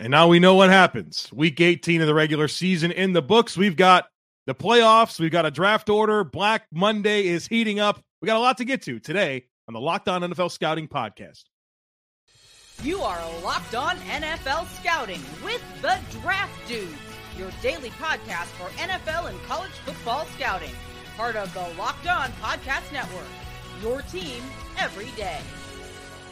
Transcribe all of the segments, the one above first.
and now we know what happens. Week 18 of the regular season in the books. We've got the playoffs, we've got a draft order. Black Monday is heating up. We got a lot to get to today on the Locked On NFL Scouting podcast. You are Locked On NFL Scouting with the Draft Dudes, your daily podcast for NFL and college football scouting. Part of the Locked On Podcast Network, your team every day.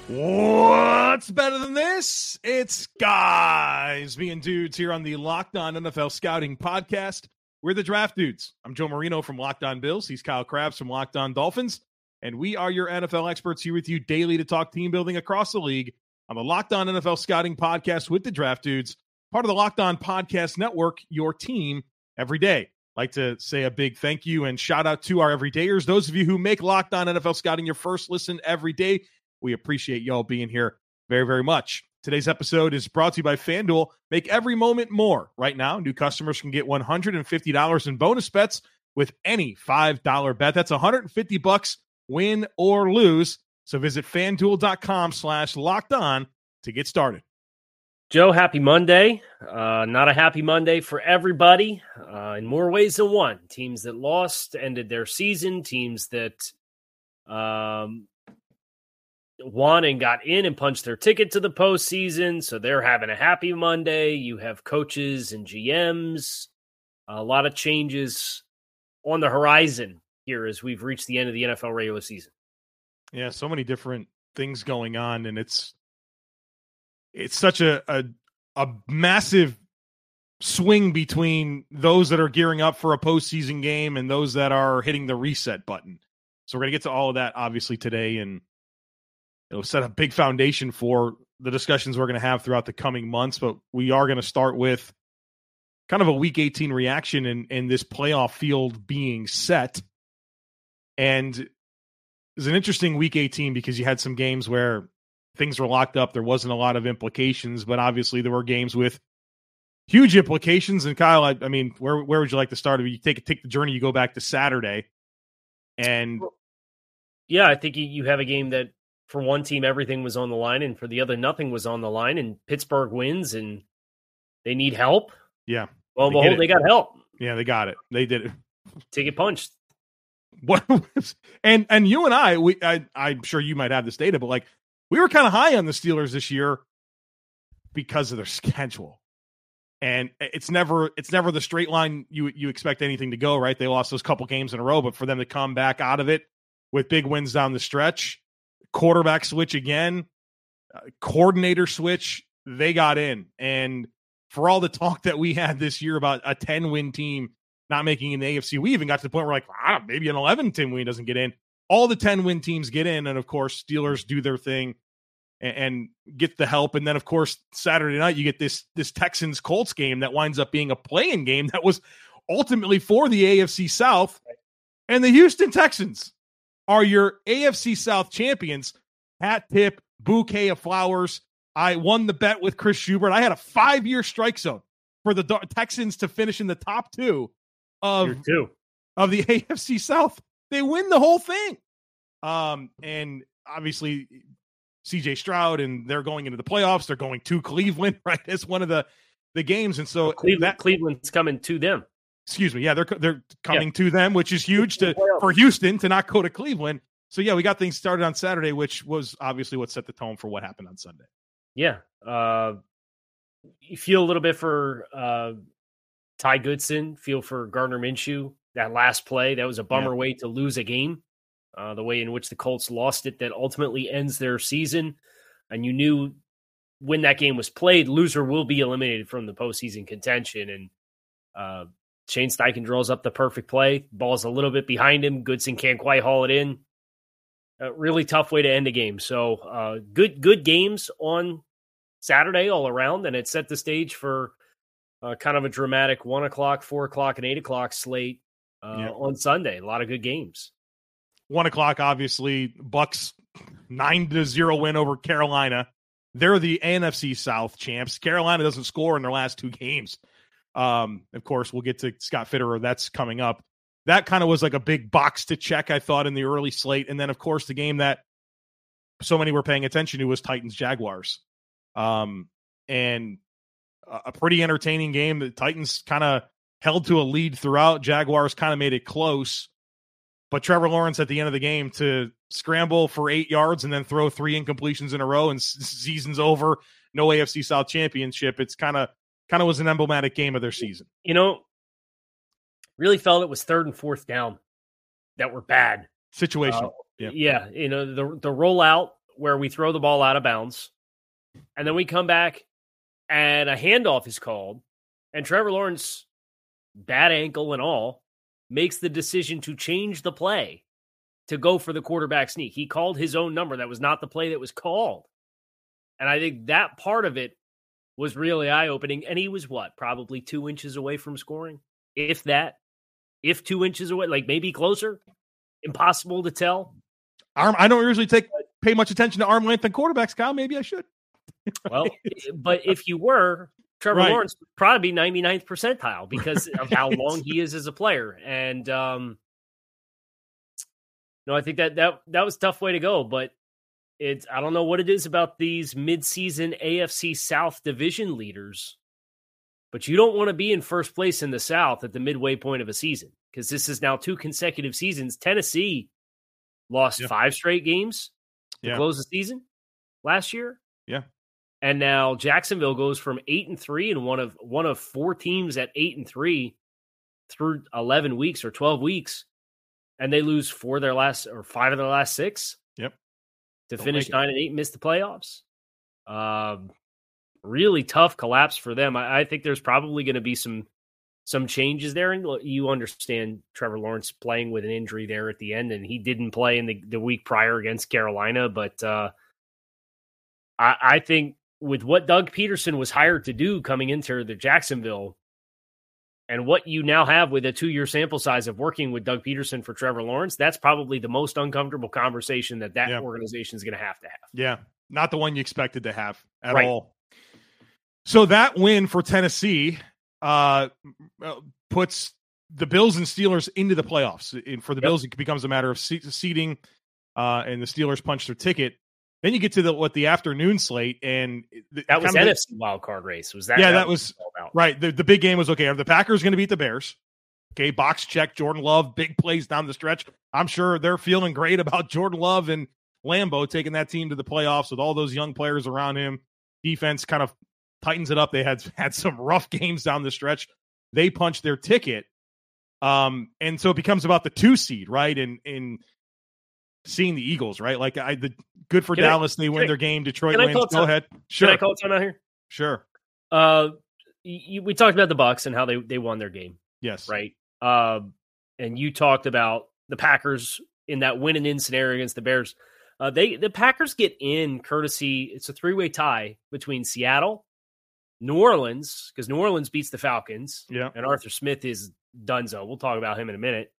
What's better than this? It's guys being dudes here on the Locked On NFL Scouting Podcast. We're the Draft Dudes. I'm Joe Marino from Locked On Bills. He's Kyle Crabbs from Locked On Dolphins. And we are your NFL experts here with you daily to talk team building across the league on the Locked On NFL Scouting Podcast with the Draft Dudes, part of the Locked On Podcast Network, your team every day. Like to say a big thank you and shout out to our everydayers, those of you who make Locked On NFL Scouting your first listen every day. We appreciate y'all being here very, very much. Today's episode is brought to you by FanDuel. Make every moment more. Right now, new customers can get $150 in bonus bets with any $5 bet. That's 150 bucks, win or lose. So visit fanduel.com slash locked on to get started. Joe, happy Monday. Uh, not a happy Monday for everybody uh, in more ways than one. Teams that lost ended their season, teams that um, won and got in and punched their ticket to the postseason. So they're having a happy Monday. You have coaches and GMs, a lot of changes on the horizon here as we've reached the end of the NFL regular season. Yeah, so many different things going on, and it's it's such a a, a massive swing between those that are gearing up for a postseason game and those that are hitting the reset button. So we're gonna get to all of that obviously today, and it'll set a big foundation for the discussions we're going to have throughout the coming months. But we are going to start with kind of a Week 18 reaction in in this playoff field being set, and was an interesting week 18 because you had some games where things were locked up. There wasn't a lot of implications, but obviously there were games with huge implications. And Kyle, I, I mean, where where would you like to start? If you take take the journey, you go back to Saturday, and yeah, I think you have a game that for one team everything was on the line, and for the other nothing was on the line, and Pittsburgh wins, and they need help. Yeah, well, they behold, they got help. Yeah, they got it. They did it. Take it punched what was, and and you and I we I, I'm sure you might have this data, but like we were kind of high on the Steelers this year because of their schedule. And it's never it's never the straight line you you expect anything to go, right? They lost those couple games in a row, but for them to come back out of it with big wins down the stretch, quarterback switch again, uh, coordinator switch, they got in. And for all the talk that we had this year about a 10 win team not making an AFC. We even got to the point where like, ah, maybe an 11 team win doesn't get in. All the 10 win teams get in, and of course, Steelers do their thing and, and get the help. And then, of course, Saturday night you get this this Texans Colts game that winds up being a playing game that was ultimately for the AFC South. And the Houston Texans are your AFC South champions. Hat tip, bouquet of flowers. I won the bet with Chris Schubert. I had a five year strike zone for the Texans to finish in the top two of of the AFC South. They win the whole thing. Um, and obviously CJ Stroud and they're going into the playoffs. They're going to Cleveland, right? It's one of the the games, and so Cleveland, that, Cleveland's coming to them. Excuse me, yeah, they're they're coming yeah. to them, which is huge to for Houston to not go to Cleveland. So yeah, we got things started on Saturday, which was obviously what set the tone for what happened on Sunday. Yeah, uh, you feel a little bit for uh, Ty Goodson, feel for Gardner Minshew. That last play, that was a bummer yeah. way to lose a game. Uh, the way in which the Colts lost it, that ultimately ends their season. And you knew when that game was played, loser will be eliminated from the postseason contention. And uh, Shane Steichen draws up the perfect play. Ball's a little bit behind him. Goodson can't quite haul it in. A really tough way to end a game. So uh, good, good games on Saturday all around, and it set the stage for uh, kind of a dramatic one o'clock, four o'clock, and eight o'clock slate uh, Yeah. on Sunday. A lot of good games. One o'clock, obviously, Bucs nine to zero win over Carolina. They're the NFC South champs. Carolina doesn't score in their last two games. Um, of course, we'll get to Scott Fitterer. That's coming up. That kind of was like a big box to check, I thought, in the early slate. And then, of course, the game that so many were paying attention to was Titans Jaguars. Um, and a pretty entertaining game. The Titans kind of held to a lead throughout. Jaguars kind of made it close. But Trevor Lawrence at the end of the game to scramble for eight yards and then throw three incompletions in a row and season's over. No AFC South championship. It's kind of kind of was an emblematic game of their season. You know, really felt it was third and fourth down that were bad. Situational. Uh, Yeah. yeah, you know the the rollout where we throw the ball out of bounds, and then we come back and a handoff is called, and Trevor Lawrence, bad ankle and all, makes the decision to change the play to go for the quarterback sneak. He called his own number. That was not the play that was called, and I think that part of it was really eye opening. And he was what, probably two inches away from scoring, if that, if two inches away, like maybe closer. Impossible to tell. Arm. I don't usually take pay much attention to arm length and quarterbacks. Kyle, maybe I should. Well, but if you were, Trevor Right. Lawrence would probably be 99th percentile because of how long he is as a player. And um no, I think that that that was a tough way to go, but it's I don't know what it is about these midseason AFC South division leaders, but you don't want to be in first place in the South at the midway point of a season because this is now two consecutive seasons. Tennessee lost Yeah. five straight games to Yeah. close the season last year. Yeah. And now Jacksonville goes from eight and three and one of one of four teams at eight and three through eleven weeks or twelve weeks, and they lose four of their last or five of their last six. Yep. To Don't finish nine and eight, and miss the playoffs. Um, really tough collapse for them. I, I think there's probably going to be some some changes there, and you understand Trevor Lawrence playing with an injury there at the end, and he didn't play in the, the week prior against Carolina, but uh, I, I think with what Doug Pederson was hired to do coming into the Jacksonville and what you now have with a two year sample size of working with Doug Pederson for Trevor Lawrence, that's probably the most uncomfortable conversation that that Yeah. organization is going to have to have. Yeah, not the one you expected to have at Right. all. So that win for Tennessee uh, uh, puts the Bills and Steelers into the playoffs. And for the Yep. Bills, it becomes a matter of se- seeding, uh, and the Steelers punch their ticket. Then you get to the what the afternoon slate, and the, That was kind of the- NFC wild card race. Was that? Yeah, that was- Right. The, the big game was okay. Are the Packers going to beat the Bears? Okay. Box check. Jordan Love, big plays down the stretch. I'm sure they're feeling great about Jordan Love and Lambo taking that team to the playoffs with all those young players around him. Defense kind of tightens it up. They had had some rough games down the stretch. They punched their ticket. Um, and so it becomes about the two seed, right? And in seeing the Eagles, right? Like I the good for Can I- Dallas, they win I- their game. Detroit wins. Go time- ahead. Sure. I call time out here? sure. Uh, you, we talked about the Bucs and how they they won their game. Yes. right? Um, and you talked about the Packers in that win and in scenario against the Bears. Uh, they the Packers get in courtesy. It's a three way tie between Seattle, New Orleans, because New Orleans beats the Falcons, Yeah. and Arthur Smith is Dunzo. We'll talk about him in a minute,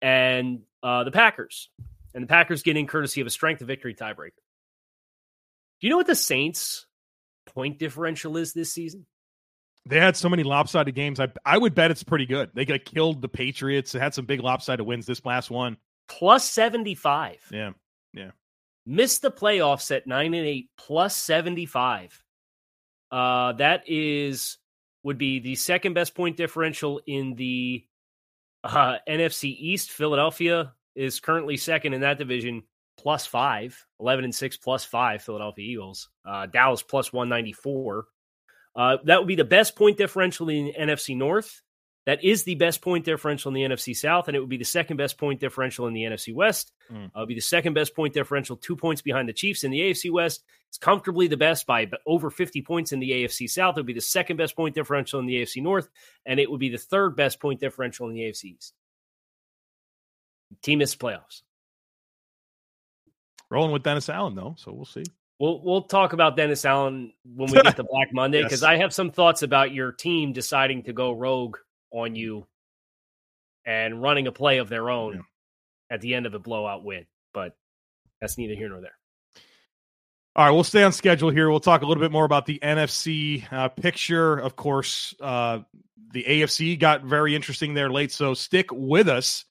and uh, the Packers, and the Packers get in courtesy of a strength of victory tiebreaker. Do you know what the Saints' point differential is this season? They had so many lopsided games. I I would bet it's pretty good. They got killed the Patriots. They had some big lopsided wins this last one. Plus seventy five. Yeah. Yeah. Missed the playoffs at nine and eight plus 75 uh that is would be the second best point differential in the uh nfc east philadelphia is currently second in that division plus five 11 and 6 plus five philadelphia eagles uh dallas plus 194 uh that would be the best point differential in the nfc north that is the best point differential in the NFC South, and it would be the second best point differential in the NFC West. Mm. Uh, it would be the second best point differential, two points behind the Chiefs in the AFC West. It's comfortably the best by over 50 points in the AFC South. It would be the second best point differential in the AFC North, and it would be the third best point differential in the AFC East. Team missed playoffs. Rolling with Dennis Allen though, so we'll see. We'll we'll talk about Dennis Allen when we get to Black Monday because Yes. I have some thoughts about your team deciding to go rogue on you and running a play of their own Yeah. at the end of a blowout win. But that's neither here nor there. All right, we'll stay on schedule here. We'll talk a little bit more about the NFC uh, picture. Of course, uh, the AFC got very interesting there late, so stick with us.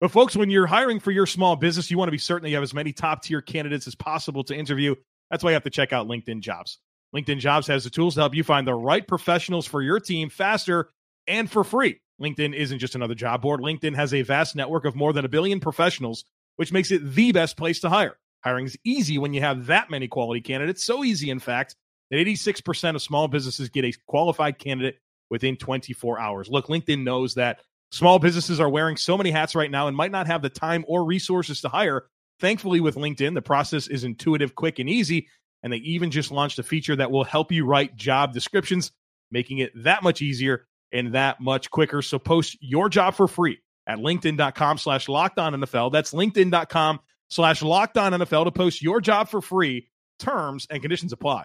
But, folks, when you're hiring for your small business, you want to be certain that you have as many top tier candidates as possible to interview. That's why you have to check out LinkedIn Jobs. LinkedIn Jobs has the tools to help you find the right professionals for your team faster and for free. LinkedIn isn't just another job board. LinkedIn has a vast network of more than a billion professionals, which makes it the best place to hire. Hiring is easy when you have that many quality candidates. So easy, in fact, that 86% of small businesses get a qualified candidate within 24 hours. Look, LinkedIn knows that small businesses are wearing so many hats right now and might not have the time or resources to hire. Thankfully, with LinkedIn, the process is intuitive, quick, and easy. And they even just launched a feature that will help you write job descriptions, making it that much easier and that much quicker. So post your job for free at linkedin.com slash locked on NFL. That's linkedin.com slash locked on NFL to post your job for free. Terms and conditions apply.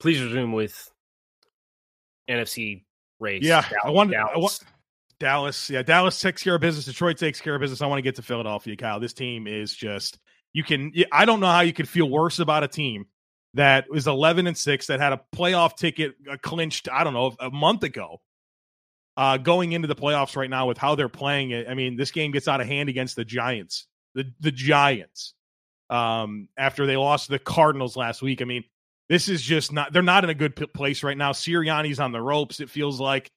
Please resume with NFC race. Yeah, Dallas, I want Dallas. I want Dallas. Yeah, Dallas takes care of business. Detroit takes care of business. I want to get to Philadelphia, Kyle. This team is just you can. I don't know how you could feel worse about a team that was 11 and six that had a playoff ticket uh, clinched. I don't know a month ago. Uh, going into the playoffs right now with how they're playing it, I mean, this game gets out of hand against the Giants. The the Giants. Um, after they lost to the Cardinals last week, I mean, this is just not. They're not in a good p- place right now. Sirianni's on the ropes. It feels like.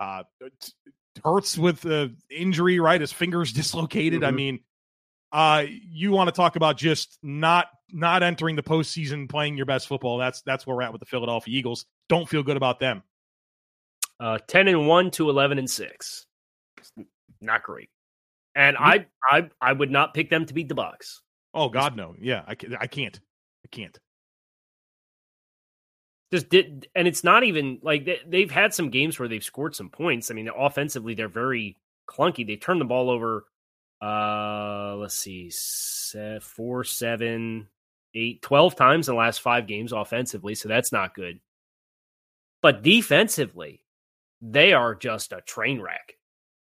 Uh, it hurts with the injury, right? His fingers dislocated. I Mhm. mean, uh, you want to talk about just not not entering the postseason, playing your best football. That's that's where we're at with the Philadelphia Eagles. Don't feel good about them. uh, ten and one to eleven and six. Not great. And I, I, I would not pick them to beat the Bucs. Oh God, no. Yeah, I, I can't. I can't. Just did, and it's not even like they, they've had some games where they've scored some points. I mean, offensively, they're very clunky. They turned the ball over. Uh, let's see, se- four, seven, eight, 12 times in the last five games offensively. So that's not good. But defensively, they are just a train wreck.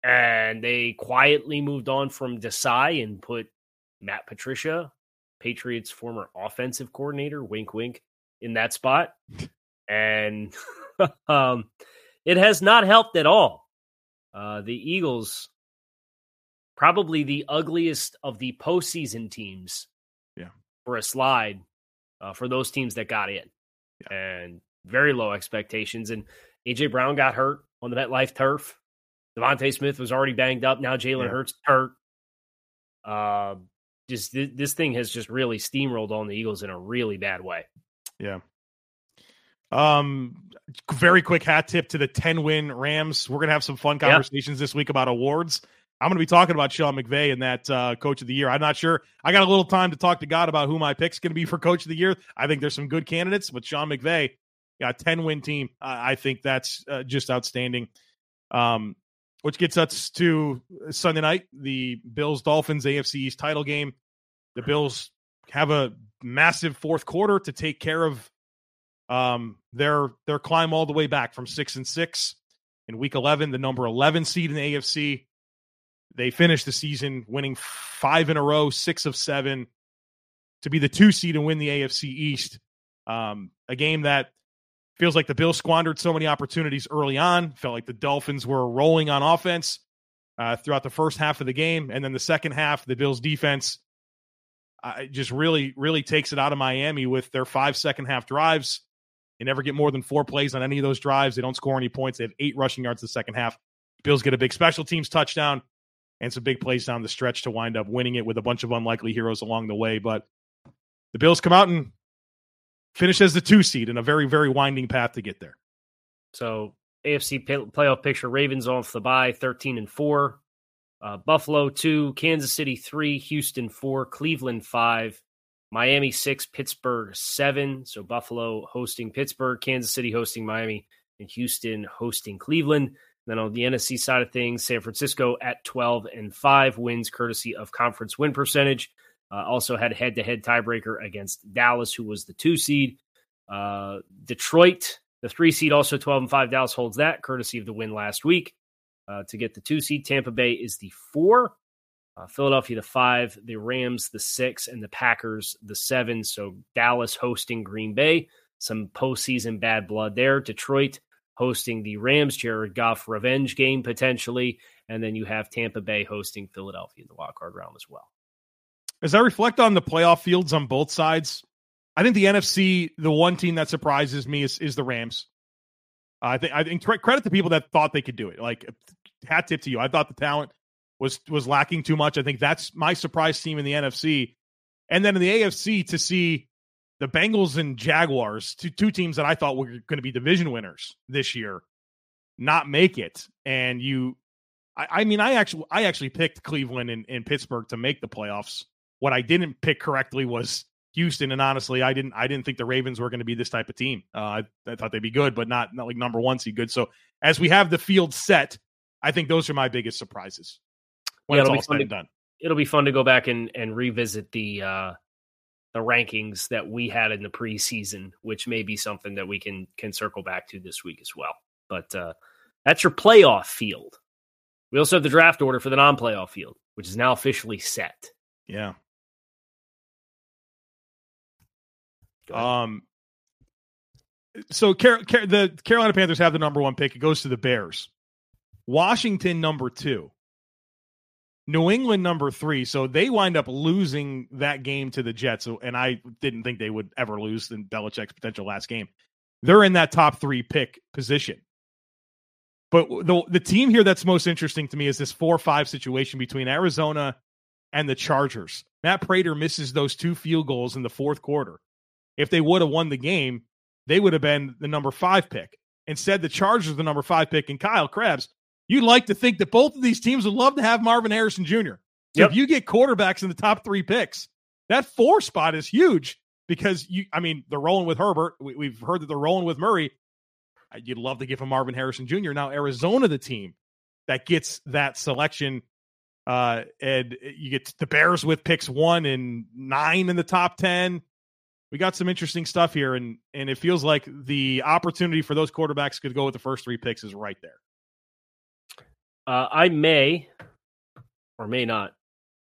And they quietly moved on from Desai and put Matt Patricia, Patriots' former offensive coordinator, wink, wink, in that spot. And um, it has not helped at all. Uh, the Eagles, probably the ugliest of the postseason teams Yeah. for a slide uh, for those teams that got in. And very low expectations. And AJ Brown got hurt on the MetLife turf. DeVonta Smith was already banged up. Now Jalen Yeah. Hurts hurt. Uh, just th- this thing has just really steamrolled on the Eagles in a really bad way. Yeah. Um, very quick hat tip to the 10 win Rams. We're going to have some fun Yeah. conversations this week about awards. I'm going to be talking about Sean McVay and that uh, coach of the year. I'm not sure. I got a little time to talk to God about who my pick's going to be for coach of the year. I think there's some good candidates, but Sean McVay got a 10 win team. I I think that's uh, just outstanding. Um, which gets us to Sunday night, the Bills Dolphins AFC East title game. The Bills have a massive fourth quarter to take care of um, their their climb all the way back from six and six in week eleven, the number eleven seed in the AFC. They finished the season winning five in a row, six of seven, to be the two seed and win the AFC East. Um, a game that feels like the Bills squandered so many opportunities early on. Felt like the Dolphins were rolling on offense uh, throughout the first half of the game, and then the second half, the Bills defense uh, just really, really takes it out of Miami with their five second half drives. They never get more than four plays on any of those drives. They don't score any points. They have eight rushing yards the second half. Bills get a big special teams touchdown and some big plays down the stretch to wind up winning it with a bunch of unlikely heroes along the way. But the Bills come out and finish as the two seed in a very, very winding path to get there. So AFC playoff picture: Ravens off the bye, thirteen and four. Uh, Buffalo two, Kansas City three, Houston four, Cleveland five, Miami six, Pittsburgh seven. So Buffalo hosting Pittsburgh, Kansas City hosting Miami, and Houston hosting Cleveland. Then on the NFC side of things, San Francisco at 12 and 5 wins courtesy of conference win percentage. Uh, also had a head to head tiebreaker against Dallas, who was the two seed. Uh, Detroit, the three seed, also 12 and 5. Dallas holds that courtesy of the win last week. Uh, to get the two seed, Tampa Bay is the four. Uh, Philadelphia the five, the Rams the six, and the Packers the seven. So Dallas hosting Green Bay, some postseason bad blood there. Detroit hosting the Rams, Jared Goff revenge game potentially, and then you have Tampa Bay hosting Philadelphia in the wild card round as well. As I reflect on the playoff fields on both sides, I think the NFC, the one team that surprises me is, is the Rams. I think I think credit to people that thought they could do it. Like hat tip to you. I thought the talent was was lacking too much. I think that's my surprise team in the NFC. And then in the AFC to see the Bengals and Jaguars, two two teams that I thought were going to be division winners this year, not make it. And you, I, I mean, I actually I actually picked Cleveland and, and Pittsburgh to make the playoffs. What I didn't pick correctly was Houston, and honestly, I didn't I didn't think the Ravens were going to be this type of team. Uh, I, I, thought they'd be good, but not not like number one seed good. So as we have the field set, I think those are my biggest surprises when yeah, it's all said and done. It'll be fun to go back and and revisit the uh, the rankings that we had in the preseason, which may be something that we can can circle back to this week as well. But uh, that's your playoff field. We also have the draft order for the non-playoff field, which is now officially set. Yeah. Um. So, Car- Car- the Carolina Panthers have the number one pick. It goes to the Bears. Washington number two. New England number three. So they wind up losing that game to the Jets. And I didn't think they would ever lose in Belichick's potential last game. They're in that top three pick position. But the the team here that's most interesting to me is this four five situation between Arizona and the Chargers. Matt Prater misses those two field goals in the fourth quarter. If they would have won the game, they would have been the number five pick. Instead, the Chargers the number five pick, and Kyle Crabbs you'd like to think that both of these teams would love to have Marvin Harrison Jr. So yep. if you get quarterbacks in the top three picks, that four spot is huge because you, I mean, they're rolling with Herbert. We, have heard that they're rolling with Murray. Uh, you'd love to give him Marvin Harrison Jr. Now, Arizona, the team that gets that selection, uh, and you get the Bears with picks one and nine in the top 10. We got some interesting stuff here, and and it feels like the opportunity for those quarterbacks could go with the first three picks is right there. Uh, I may or may not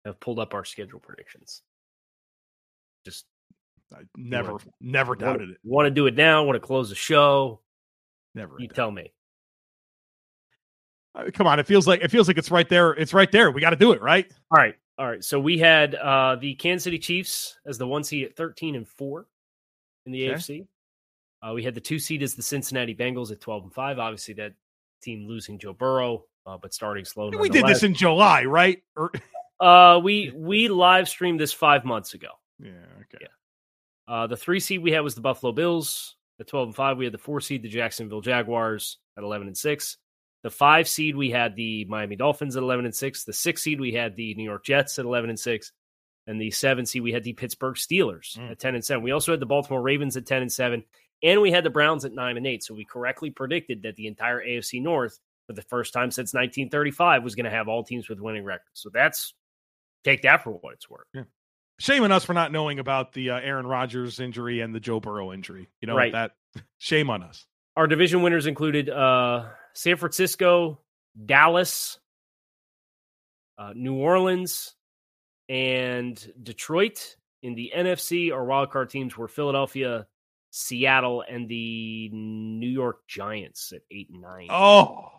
have pulled up our schedule predictions. Just I never, want, never doubted want, it. Want to do it now? Want to close the show? Never. You tell me. Come on, it feels like it feels like it's right there. It's right there. We got to do it, right? All right, all right. So we had uh the Kansas City Chiefs as the one seed at thirteen and four in the okay. AFC. Uh, we had the two seed as the Cincinnati Bengals at twelve and five. Obviously, that team losing Joe Burrow uh, but starting slow. We did this in July, right? Or... uh, we we live streamed this five months ago. Yeah. Okay. Yeah. Uh, the three seed we had was the Buffalo Bills at twelve and five. We had the four seed, the Jacksonville Jaguars at eleven and six. The five seed we had the Miami Dolphins at eleven and six. The six seed we had the New York Jets at eleven and six. And the seven seed we had the Pittsburgh Steelers mm. at ten and seven. We also had the Baltimore Ravens at ten and seven, and we had the Browns at nine and eight. So we correctly predicted that the entire AFC North for the first time since 1935 was going to have all teams with winning records. So that's take that for what it's worth. Yeah. Shame on us for not knowing about the uh, Aaron Rodgers injury and the Joe Burrow injury. You know right. that. Shame on us. Our division winners included uh, San Francisco, Dallas, uh, New Orleans, and Detroit. In the NFC, our wildcard teams were Philadelphia, Seattle, and the New York Giants at eight and nine. Oh,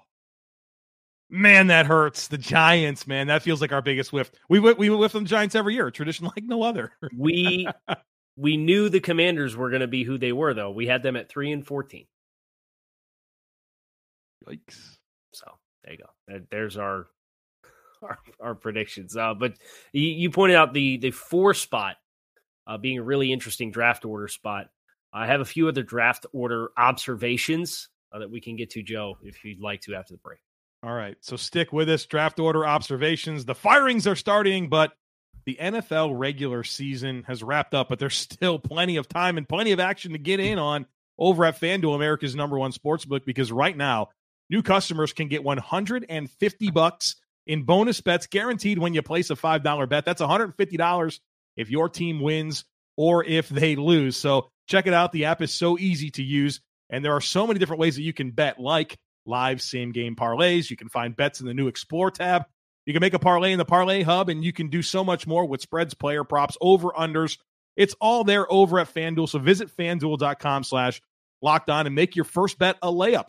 Man, that hurts. The Giants, man, that feels like our biggest whiff. We we whiff on the Giants every year, a tradition like no other. we we knew the Commanders were going to be who they were, though. We had them at three and fourteen. Yikes! So there you go. There's our our, our predictions. Uh, but you, you pointed out the the four spot uh, being a really interesting draft order spot. I have a few other draft order observations uh, that we can get to, Joe, if you'd like to after the break. All right. So stick with us. Draft order observations. The firings are starting, but the NFL regular season has wrapped up, but there's still plenty of time and plenty of action to get in on over at FanDuel, America's number one sports book, because right now, new customers can get 150 bucks in bonus bets guaranteed when you place a $5 bet. That's $150 if your team wins or if they lose. So check it out. The app is so easy to use, and there are so many different ways that you can bet, like live same game parlays. You can find bets in the new Explore tab. You can make a parlay in the Parlay Hub, and you can do so much more with spreads, player props, over unders. It's all there over at FanDuel. So visit fanduel.com slash locked on and make your first bet a layup.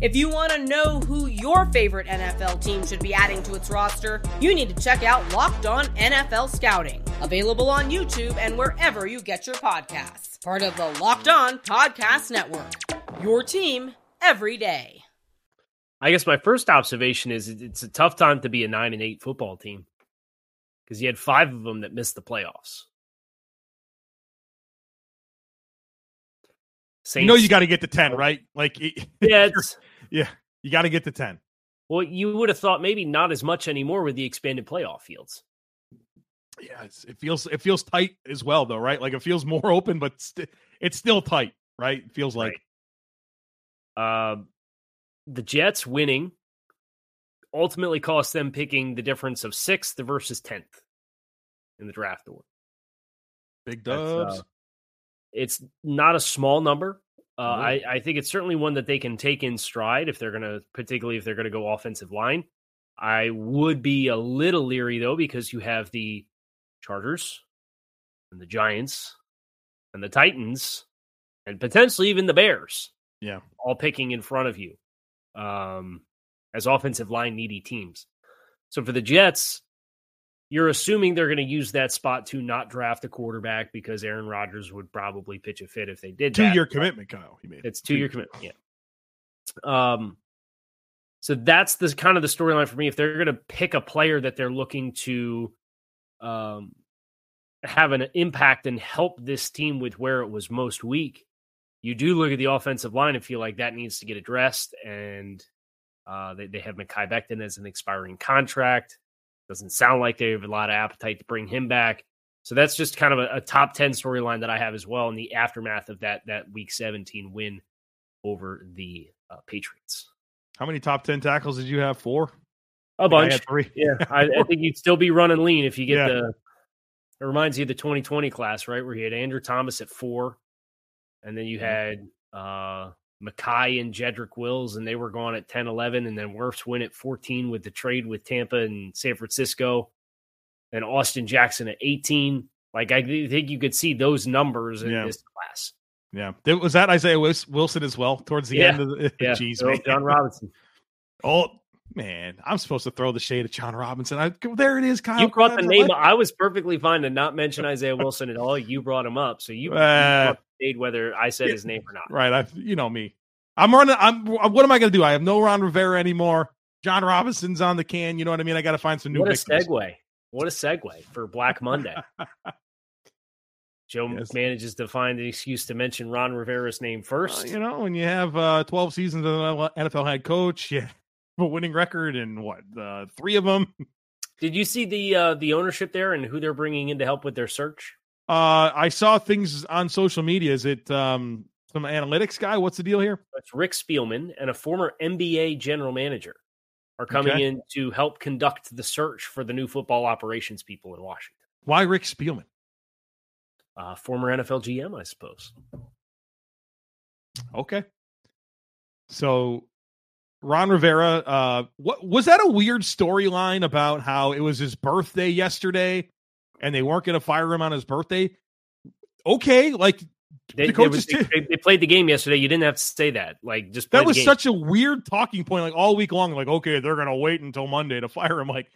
If you want to know who your favorite NFL team should be adding to its roster, you need to check out Locked On NFL Scouting, available on YouTube and wherever you get your podcasts. Part of the Locked On Podcast Network. Your team every day. I guess my first observation is it's a tough time to be a nine and eight football team because you had five of them that missed the playoffs. Saints, you know you got to get to ten, right? Like, yeah, it's, yeah, you got to get to ten. Well, you would have thought maybe not as much anymore with the expanded playoff fields. Yeah, it feels it feels tight as well, though, right? Like it feels more open, but st- it's still tight, right? It feels like. Right. Uh, the Jets winning ultimately cost them picking the difference of sixth versus tenth in the draft order. Big dubs. Uh, it's not a small number. Uh. I, I think it's certainly one that they can take in stride if they're going to, particularly if they're going to go offensive line. I would be a little leery though because you have the Chargers and the Giants and the Titans and potentially even the Bears. Yeah, all picking in front of you um, as offensive line needy teams. So for the Jets, you're assuming they're going to use that spot to not draft a quarterback because Aaron Rodgers would probably pitch a fit if they did. Two year commitment, Kyle. You made it's two year commitment. Yeah. Um. So that's the kind of the storyline for me. If they're going to pick a player that they're looking to, um, have an impact and help this team with where it was most weak, you do look at the offensive line and feel like that needs to get addressed. And uh, they, they have Mekhi Becton as an expiring contract. Doesn't sound like they have a lot of appetite to bring him back. So that's just kind of a, a top 10 storyline that I have as well in the aftermath of that that week 17 win over the uh, Patriots. How many top 10 tackles did you have? Four? A bunch. three. Yeah. I, I, think you'd still be running lean if you get yeah. the. It reminds you of the 2020 class, right? Where you had Andrew Thomas at four, and then you had uh, Mekhi and Jedrick Wills, and they were gone at 10 11. And then Wirfs win at 14 with the trade with Tampa and San Francisco. And Austin Jackson at 18. Like, I think you could see those numbers in yeah. this class. Yeah. Was that Isaiah Wilson as well towards the yeah. end of the yeah. Jeez, man. Jon Robinson. Oh, man. I'm supposed to throw the shade at Jon Robinson. I, there it is, Kyle. You brought the name. I was perfectly fine to not mention Isaiah Wilson at all. You brought him up. So you, uh, you whether I said his name or not. Right. I, you know me. I'm running. I'm. What am I going to do? I have no Ron Rivera anymore. Jon Robinson's on the can. You know what I mean? I got to find some new. What a victims. segue! What a segue for Black Monday. Joe yes. manages to find an excuse to mention Ron Rivera's name first. Uh, you know, when you have uh, 12 seasons as an NFL head coach, yeah, a winning record and what uh, three of them. Did you see the uh, the ownership there and who they're bringing in to help with their search? Uh, I saw things on social media. Is it um, some analytics guy? What's the deal here? It's Rick Spielman and a former NBA general manager are coming okay. in to help conduct the search for the new football operations people in Washington. Why Rick Spielman? Uh, former NFL GM, I suppose. Okay. So Ron Rivera, uh, what was that a weird storyline about how it was his birthday yesterday and they weren't going to fire him on his birthday? Okay, like They, the coaches too. they, they played the game yesterday. You didn't have to say that. Like just That was such a weird talking point, like all week long. Like, okay, they're gonna wait until Monday to fire him. Like,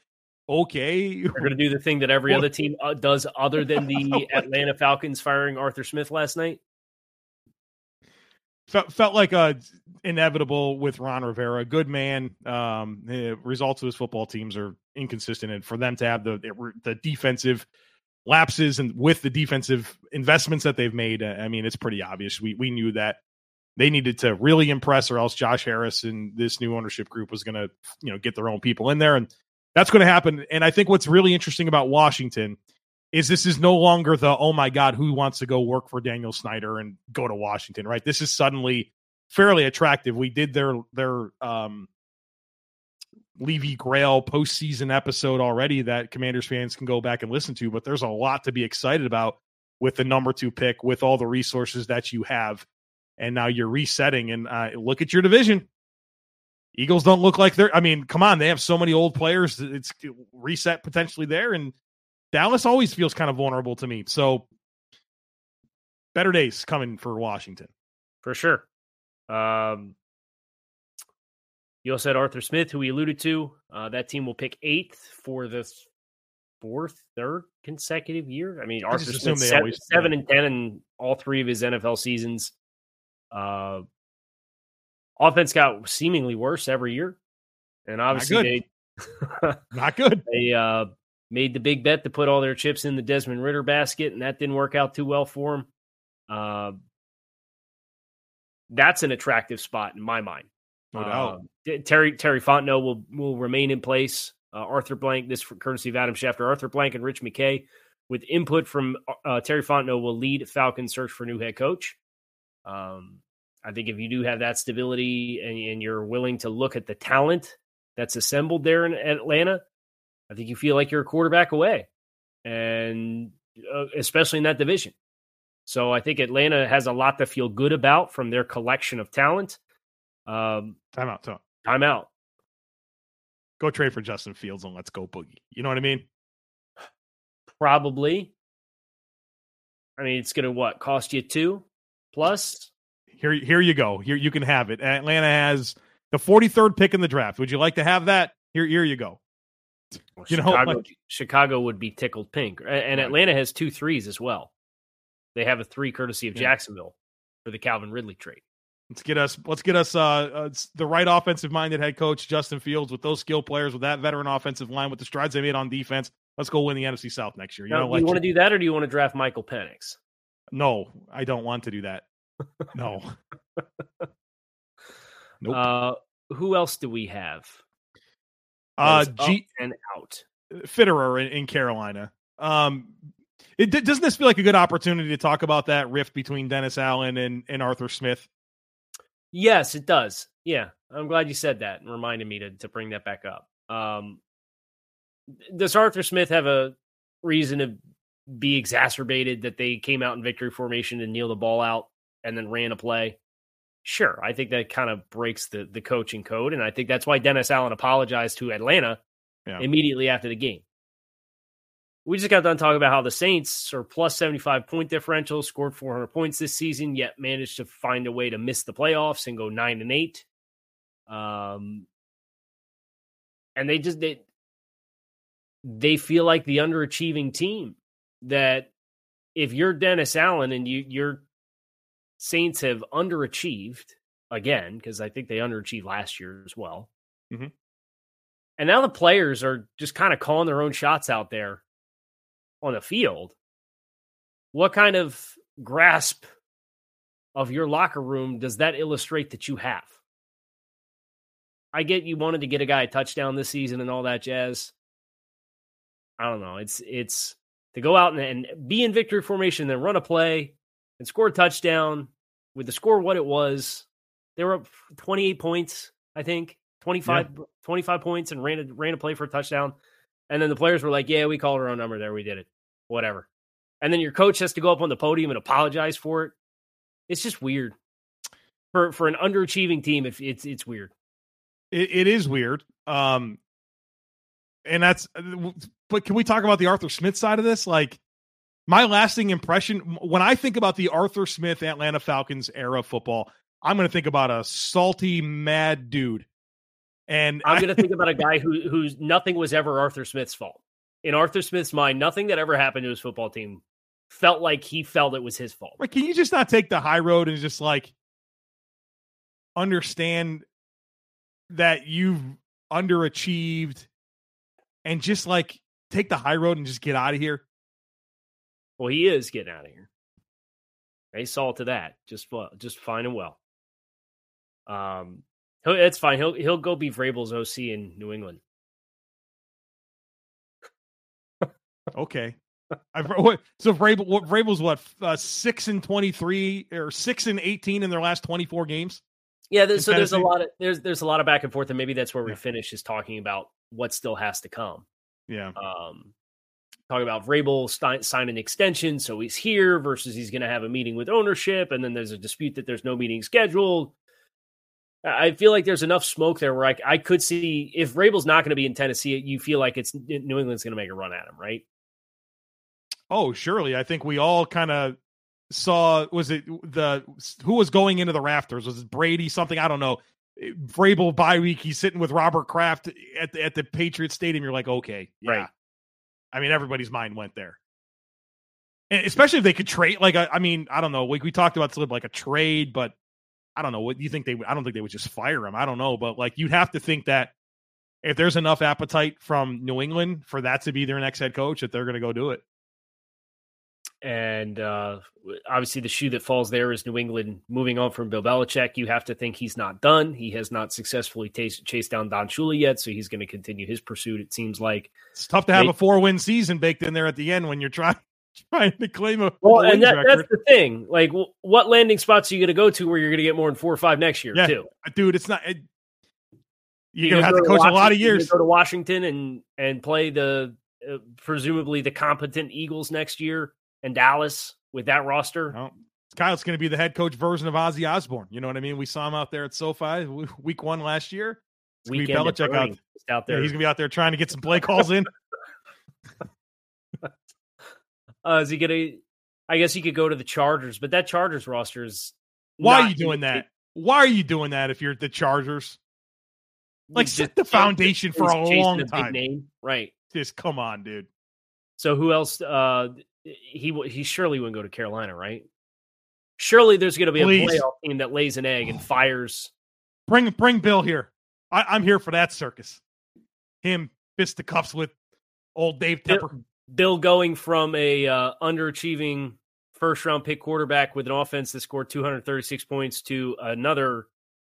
okay, They're going to do the thing that every other team uh, does, other than the Atlanta Falcons firing Arthur Smith last night. Felt felt like a inevitable with Ron Rivera. Good man. Um, the results of his football teams are inconsistent, and for them to have the the defensive lapses and with the defensive investments that they've made, uh, I mean, it's pretty obvious. We we knew that they needed to really impress, or else Josh Harris and this new ownership group was going to you know get their own people in there, and that's going to happen. And I think what's really interesting about Washington is this is no longer the oh my god who wants to go work for Daniel Snyder and go to Washington right? This is suddenly fairly attractive. We did their their um Levy Grail postseason episode already that Commanders fans can go back and listen to but there's a lot to be excited about with the number 2 pick with all the resources that you have and now you're resetting and uh, look at your division. Eagles don't look like they're I mean come on they have so many old players it's reset potentially there and Dallas always feels kind of vulnerable to me. So better days coming for Washington. for sure. Um, you also had Arthur Smith, who we alluded to. Uh, that team will pick eighth for the fourth, third consecutive year. I mean, I Arthur Smith seven, always- seven and ten in all three of his NFL seasons. Uh, offense got seemingly worse every year, and obviously not they Not good. they uh, made the big bet to put all their chips in the Desmond Ridder basket, and that didn't work out too well for them. Uh, that's an attractive spot in my mind. No doubt. Uh, Terry Terry Fontenot will will remain in place. Uh, Arthur Blank, this courtesy of Adam Schefter, Arthur Blank and Rich McKay, with input from uh, Terry Fontenot, will lead Falcons search for new head coach. Um, I think if you do have that stability and, and you're willing to look at the talent that's assembled there in Atlanta, I think you feel like you're a quarterback away, and uh, especially in that division. So I think Atlanta has a lot to feel good about from their collection of talent. Um, Time out. Time out. time out. Go trade for Justin Fields and let's go boogie. You know what I mean? Probably. I mean, it's going to what cost you two plus? Here, here you go. Here you can have it. Atlanta has the 43rd pick in the draft. Would you like to have that? Here, here you go. You know, Chicago, like- Chicago would be tickled pink, and. Atlanta has two threes as well. They have a three courtesy of Yeah. Jacksonville for the Calvin Ridley trade. Let's get us. Let's get us uh, uh the right offensive minded head coach Justin Fields with those skill players with that veteran offensive line with the strides they made on defense. Let's go win the NFC South next year. You Now, know, do like you want to do that, or do you want to draft Michael Penix? no, I don't want to do that. No. Nope. Uh, who else do we have? Uh, G and out. Fitterer in, in Carolina. Um, it doesn't this feel like a good opportunity to talk about that rift between Dennis Allen and and Arthur Smith? Yes, it does. Yeah, I'm glad you said that and reminded me to to bring that back up. Um, does Arthur Smith have a reason to be exacerbated that they came out in victory formation and kneel the ball out and then ran a play? Sure, I think that kind of breaks the the coaching code, and I think that's why Dennis Allen apologized to Atlanta Yeah. immediately after the game. We just got done talking about how the Saints are plus 75 point differential, scored 400 points this season, yet managed to find a way to miss the playoffs and go 9 and 8. Um and they just they they feel like the underachieving team that if you're Dennis Allen and you your Saints have underachieved again because I think they underachieved last year as well. Mhm. And now the players are just kind of calling their own shots out there on the field. What kind of grasp of your locker room does that illustrate that you have? I get you wanted to get a guy a touchdown this season and all that jazz. I don't know. It's it's to go out and, and be in victory formation, then run a play and score a touchdown with the score what it was. They were up 28 points, I think, 25, 25 points and ran a, ran a play for a touchdown. And then the players were like, yeah, we called our own number there. We did it. Whatever. And then your coach has to go up on the podium and apologize for it. It's just weird. For for an underachieving team, if it's it's weird. It, it is weird. Um, and that's. But can we talk about the Arthur Smith side of this? Like, My lasting impression when I think about the Arthur Smith Atlanta Falcons era football, I'm going to think about a salty, mad dude. And I'm going to think about a guy who who's nothing was ever Arthur Smith's fault. In Arthur Smith's mind, nothing that ever happened to his football team felt like he felt it was his fault. Like, can you just not take the high road and just like understand that you've underachieved and just like take the high road and just get out of here? Well, he is getting out of here. They saw to that just just fine and well. Um, it's fine. He'll he'll go be Vrabel's OC in New England. okay. I've, what, so Vrabel, what Vrabel's what uh, six and twenty three or six and eighteen in their last twenty four games. Yeah, there's, so there's a lot of there's there's a lot of back and forth, and maybe that's where we yeah. finish is talking about what still has to come. Yeah. Um, talking about Vrabel st- sign an extension, so he's here versus he's going to have a meeting with ownership, and then there's a dispute that there's no meeting scheduled. I feel like there's enough smoke there where I, I could see if Vrabel's not going to be in Tennessee, you feel like it's New England's going to make a run at him, right? Oh, surely. I think we all kind of saw was it the who was going into the rafters? Was it Brady something? I don't know. Eh, Vrabel bye week, he's sitting with Robert Kraft at the at the Patriots Stadium. You're like, okay, yeah. Right. I mean, everybody's mind went there. And especially if they could trade, like I, I mean, I don't know. Like we talked about like a trade, but I don't know. What you think they? I don't think they would just fire him. I don't know, but like you'd have to think that if there's enough appetite from New England for that to be their next head coach, that they're going to go do it and uh, obviously the shoe that falls there is New England moving on from Bill Belichick. You have to think he's not done. He has not successfully t- chased down Don Shula yet, so he's going to continue his pursuit. It seems like it's tough to have they, a four win season baked in there at the end when you're trying trying to claim a well, and that, that's the thing. Like, what landing spots are you going to go to where you're going to get more than four or five next year? Yeah, too, dude. It's not. It, you're, to have to coach a lot of years. Go to Washington and and play the uh, presumably the competent Eagles next year and Dallas with that roster. Well, Kyle's going to be the head coach version of Ozzy Osbourne. You know what I mean? We saw him out there at SoFi week one last year. It's going to be Belichick out, out there. Yeah, he's going to be out there trying to get some play calls in. uh, is he going to? I guess he could go to the Chargers, but that Chargers roster is. Why are you doing that? Why are you doing that if you're the Chargers? Like set the foundation for a long a time. Name. Right. Just come on, dude. So who else? Uh, he he surely wouldn't go to Carolina, right? Surely there's going to be Please. a playoff team that lays an egg and fires. Bring bring Bill here. I, am here for that circus. Him fisticuffs with old Dave Tepper. Bill, Bill going from a uh, underachieving first round pick quarterback with an offense that scored 236 points to another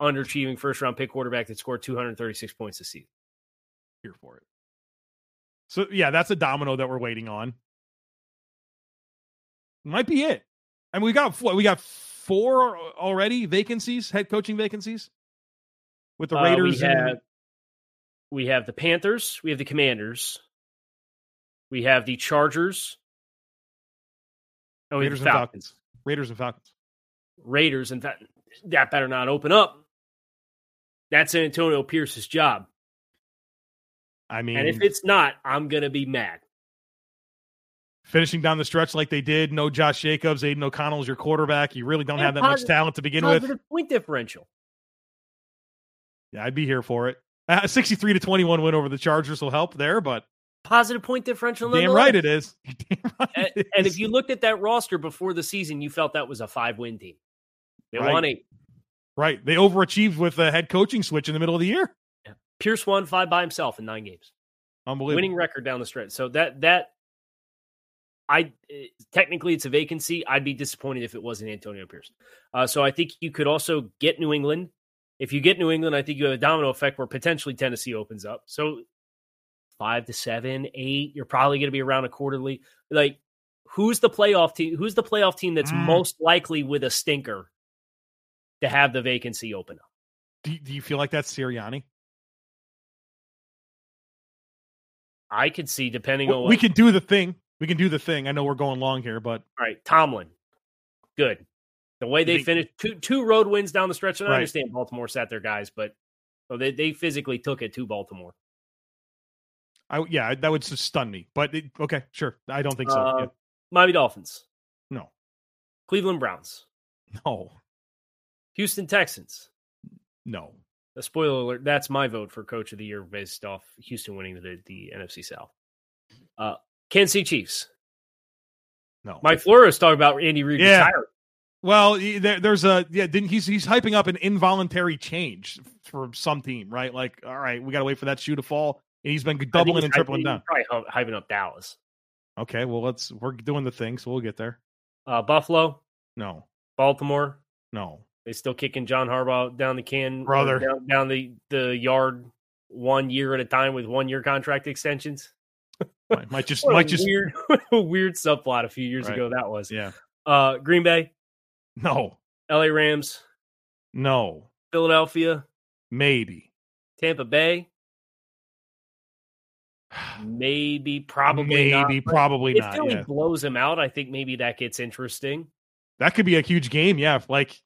underachieving first round pick quarterback that scored 236 points this season. Here for it. So yeah, that's a domino that we're waiting on. Might be it. I mean, we got four, we got four already vacancies, head coaching vacancies with the Raiders. Uh, we, have, and... we have the Panthers. We have the Commanders. We have the Chargers. Oh, Raiders and Falcons. Raiders and Falcons. Raiders and that that better not open up. That's Antonio Pierce's job. I mean, and if it's not, I'm gonna be mad finishing down the stretch like they did. No Josh Jacobs, Aidan O'Connell is your quarterback. You really don't and have that positive, much talent to begin with. Point differential. Yeah, I'd be here for it. Uh, 63 to 21 win over the Chargers will help there, but positive point differential. Damn right it is. Right and, it is. and, if you looked at that roster before the season, you felt that was a five win team. They right. won eight. Right. They overachieved with a head coaching switch in the middle of the year. Yeah. Pierce won five by himself in nine games. Unbelievable. Winning record down the stretch. So that that I technically it's a vacancy. I'd be disappointed if it wasn't Antonio Pierce. Uh, so I think you could also get New England. If you get New England, I think you have a domino effect where potentially Tennessee opens up. So five to seven, eight, you're probably going to be around a quarterly. Like, who's the playoff team? Who's the playoff team that's mm. most likely with a stinker to have the vacancy open up? Do, do you feel like that's Sirianni? I could see, depending on what, we can do the thing we can do the thing. I know we're going long here, but all right, Tomlin, good. The way they finished two two road wins down the stretch, and I understand Baltimore sat their guys, but oh, they they physically took it to Baltimore. I yeah, that would stun me. But it, okay, sure. I don't think so. Uh, yeah. Miami Dolphins, No. Cleveland Browns, No. Houston Texans. No. A spoiler alert, that's my vote for coach of the year based off Houston winning the, the NFC South. Uh, Kansas City Chiefs. No. Mike Florio talking about Andy Reid Yeah. retiring. Well, there, there's a yeah. Didn't he's he's hyping up an involuntary change for some team, right? Like, all right, we got to wait for that shoe to fall. And he's been doubling he's and tripling down. Probably hyping up Dallas. Okay, well, let's we're doing the thing, so we'll get there. Uh, Buffalo, No, Baltimore. no, They still kicking John Harbaugh down the can, Brother. down, down the the yard one year at a time with one year contract extensions. Might, might just might just weird, weird subplot a few years Right. ago that was. yeah. Uh, Green Bay, No, LA Rams, no, Philadelphia, maybe, Tampa Bay, maybe, probably not. maybe, probably If not. Philly Yeah, blows him out, I think maybe that gets interesting. that could be a huge game. Yeah, if, like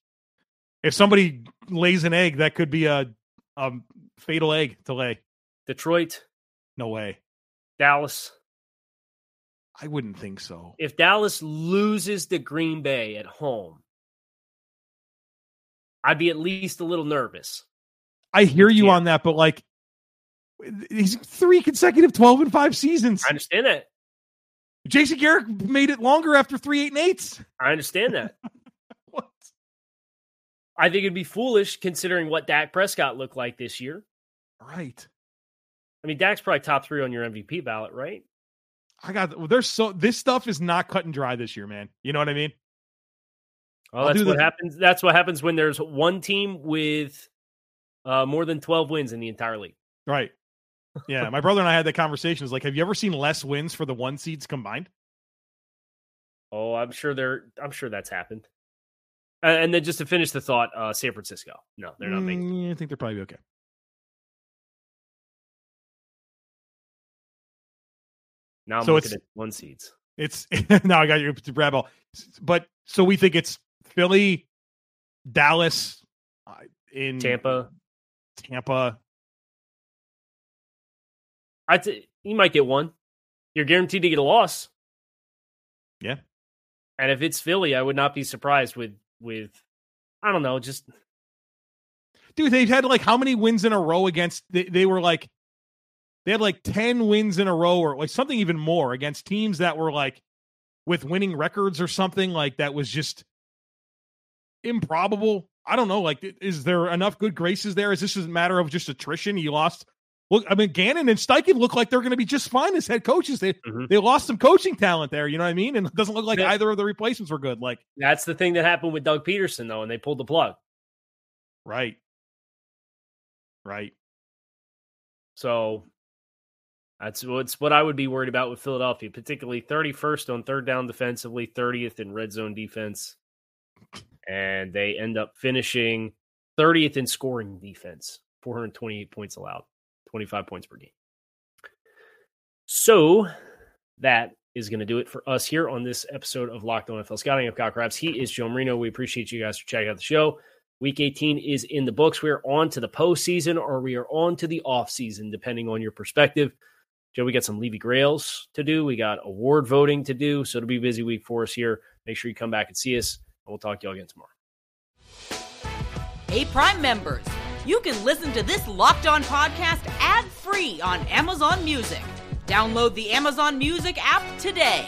if somebody lays an egg, that could be a a fatal egg to lay. Detroit, No way. Dallas. I wouldn't think so. If Dallas loses to Green Bay at home, I'd be at least a little nervous. I hear you Yeah. on that, but like he's three consecutive twelve and five seasons. I understand that. Jason Garrett made it longer after three eight and eights. I understand that. What? I think it'd be foolish considering what Dak Prescott looked like this year. Right. I mean, Dak's probably top three on your MVP ballot, right? I got there's so this stuff is not cut and dry this year, man. You know what I mean? Well, I'll that's what the- happens. That's what happens when there's one team with uh, more than 12 wins in the entire league. Right. Yeah. My brother and I had that conversation. It's like, have you ever seen less wins for the one seeds combined? Oh, I'm sure they're. I'm sure that's happened. And then just to finish the thought, uh, San Francisco. No, they're not making. Mm, I think they're probably okay. Now I'm So looking it's- at one seeds. It's now I got your grab ball. But so we think it's Philly, Dallas, uh, in Tampa. Tampa. I th- you might get one. You're guaranteed to get a loss. Yeah. And if it's Philly, I would not be surprised with with I don't know, just Dude, they've had like how many wins in a row against they, they were like they had like 10 wins in a row or like something even more against teams that were like with winning records or something like that was just improbable. I don't know. Like, is there enough good graces there? Is this a matter of just attrition? You lost. Look, I mean, Gannon and Steichen look like they're going to be just fine as head coaches. They Mhm. they lost some coaching talent there. You know what I mean? And it doesn't look like either of the replacements were good. Like, that's the thing that happened with Doug Pederson though, and they pulled the plug. right, right. So that's what's what I would be worried about with Philadelphia, particularly 31st on third down defensively, 30th in red zone defense. And they end up finishing 30th in scoring defense, 428 points allowed, 25 points per game. So that is going to do it for us here on this episode of Locked On NFL Scouting of Kyle Crabbs. He is Joe Marino. We appreciate you guys for checking out the show. Week 18 is in the books. We are on to the postseason or we are on to the offseason, depending on your perspective. Joe, we got some Levy Grails to do. We got award voting to do. So it'll be a busy week for us here. Make sure you come back and see us. And we'll talk to you all again tomorrow. Hey, Prime members, you can listen to this Locked On podcast ad free on Amazon Music. Download the Amazon Music app today.